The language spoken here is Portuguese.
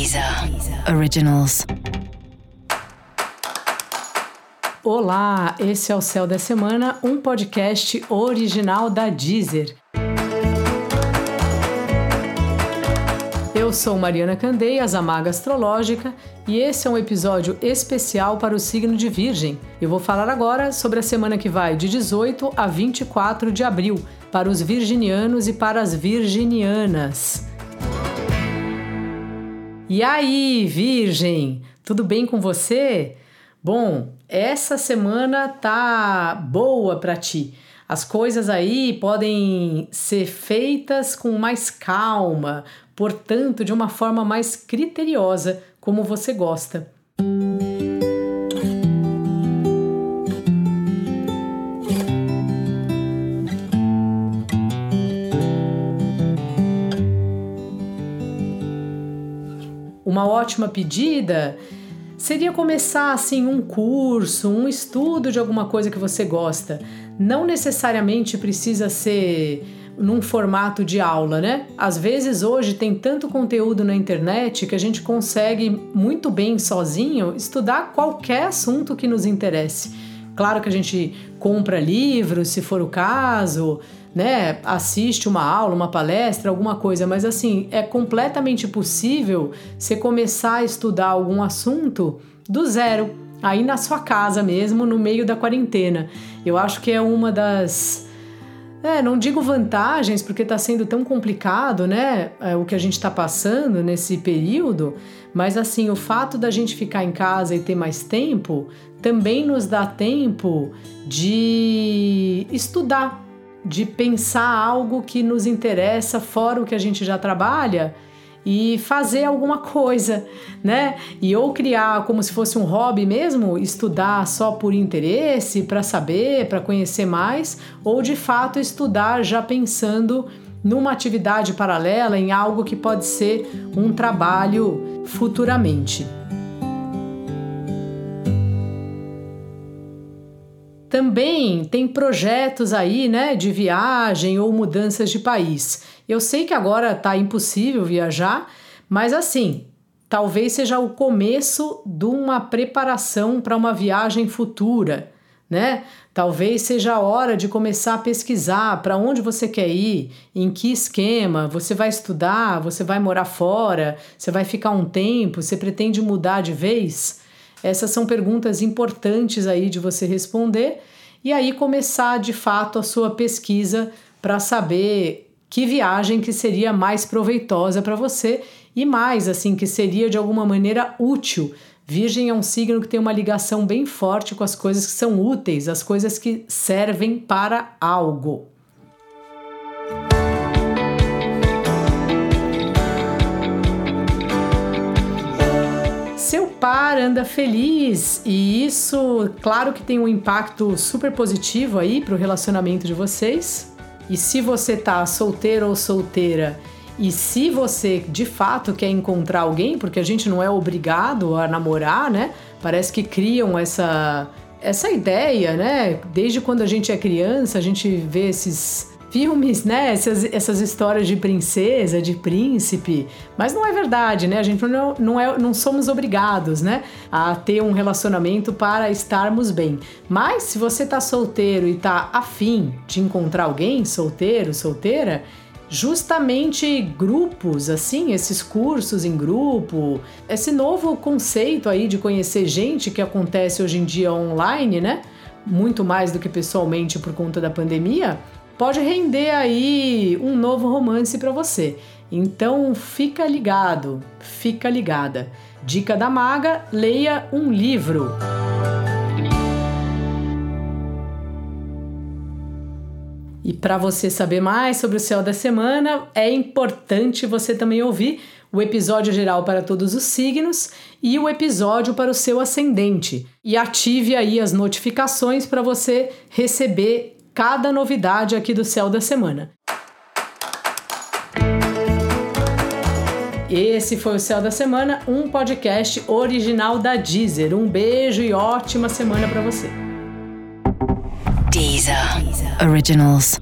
Deezer Originals. Olá, esse é o Céu da Semana, um podcast original da Deezer. Eu sou Mariana Candeias, a Maga Astrológica, e esse é um episódio especial para o signo de Virgem. Eu vou falar agora sobre a semana que vai de 18 a 24 de abril, para os virginianos e para as virginianas. E aí, Virgem, tudo bem com você? Bom, essa semana tá boa para ti. As coisas aí podem ser feitas com mais calma, portanto, de uma forma mais criteriosa, como você gosta. Uma ótima pedida seria começar assim um curso, um estudo de alguma coisa que você gosta. Não necessariamente precisa ser num formato de aula, né? Às vezes hoje tem tanto conteúdo na internet que a gente consegue muito bem sozinho estudar qualquer assunto que nos interesse. Claro que a gente compra livros, se for o caso, né, assiste uma aula, uma palestra, alguma coisa, mas assim, é completamente possível você começar a estudar algum assunto do zero, aí na sua casa mesmo, no meio da quarentena. Eu acho que é uma das. É, não digo vantagens, porque está sendo tão complicado, né? É, o que a gente está passando nesse período, mas assim, o fato da gente ficar em casa e ter mais tempo também nos dá tempo de estudar de pensar algo que nos interessa fora o que a gente já trabalha e fazer alguma coisa, né? E ou criar como se fosse um hobby mesmo, estudar só por interesse, para saber, para conhecer mais, ou de fato estudar já pensando numa atividade paralela, em algo que pode ser um trabalho futuramente. Também tem projetos aí, né, de viagem ou mudanças de país. Eu sei que agora tá impossível viajar, mas assim, talvez seja o começo de uma preparação para uma viagem futura, né? Talvez seja a hora de começar a pesquisar para onde você quer ir, em que esquema, você vai estudar, você vai morar fora, você vai ficar um tempo, você pretende mudar de vez? Essas são perguntas importantes aí de você responder e aí começar de fato a sua pesquisa para saber que viagem que seria mais proveitosa para você e mais assim que seria de alguma maneira útil. Virgem é um signo que tem uma ligação bem forte com as coisas que são úteis, as coisas que servem para algo. Seu par anda feliz e isso, claro que tem um impacto super positivo aí para o relacionamento de vocês. E se você tá solteiro ou solteira e se você de fato quer encontrar alguém, porque a gente não é obrigado a namorar, né? Parece que criam essa essa ideia, né? Desde quando a gente é criança, a gente vê esses filmes, né? Essas, essas histórias de princesa, de príncipe, mas não é verdade, né? A gente não, não, é, não somos obrigados, né? A ter um relacionamento para estarmos bem. Mas se você tá solteiro e tá afim de encontrar alguém, solteiro, solteira, justamente grupos, assim, esses cursos em grupo, esse novo conceito aí de conhecer gente que acontece hoje em dia online, né? Muito mais do que pessoalmente por conta da pandemia pode render aí um novo romance para você. Então fica ligado, fica ligada. Dica da maga: leia um livro. E para você saber mais sobre o céu da semana, é importante você também ouvir o episódio geral para todos os signos e o episódio para o seu ascendente. E ative aí as notificações para você receber cada novidade aqui do Céu da Semana. Esse foi o Céu da Semana, um podcast original da Deezer. Um beijo e ótima semana para você. Deezer. Originals.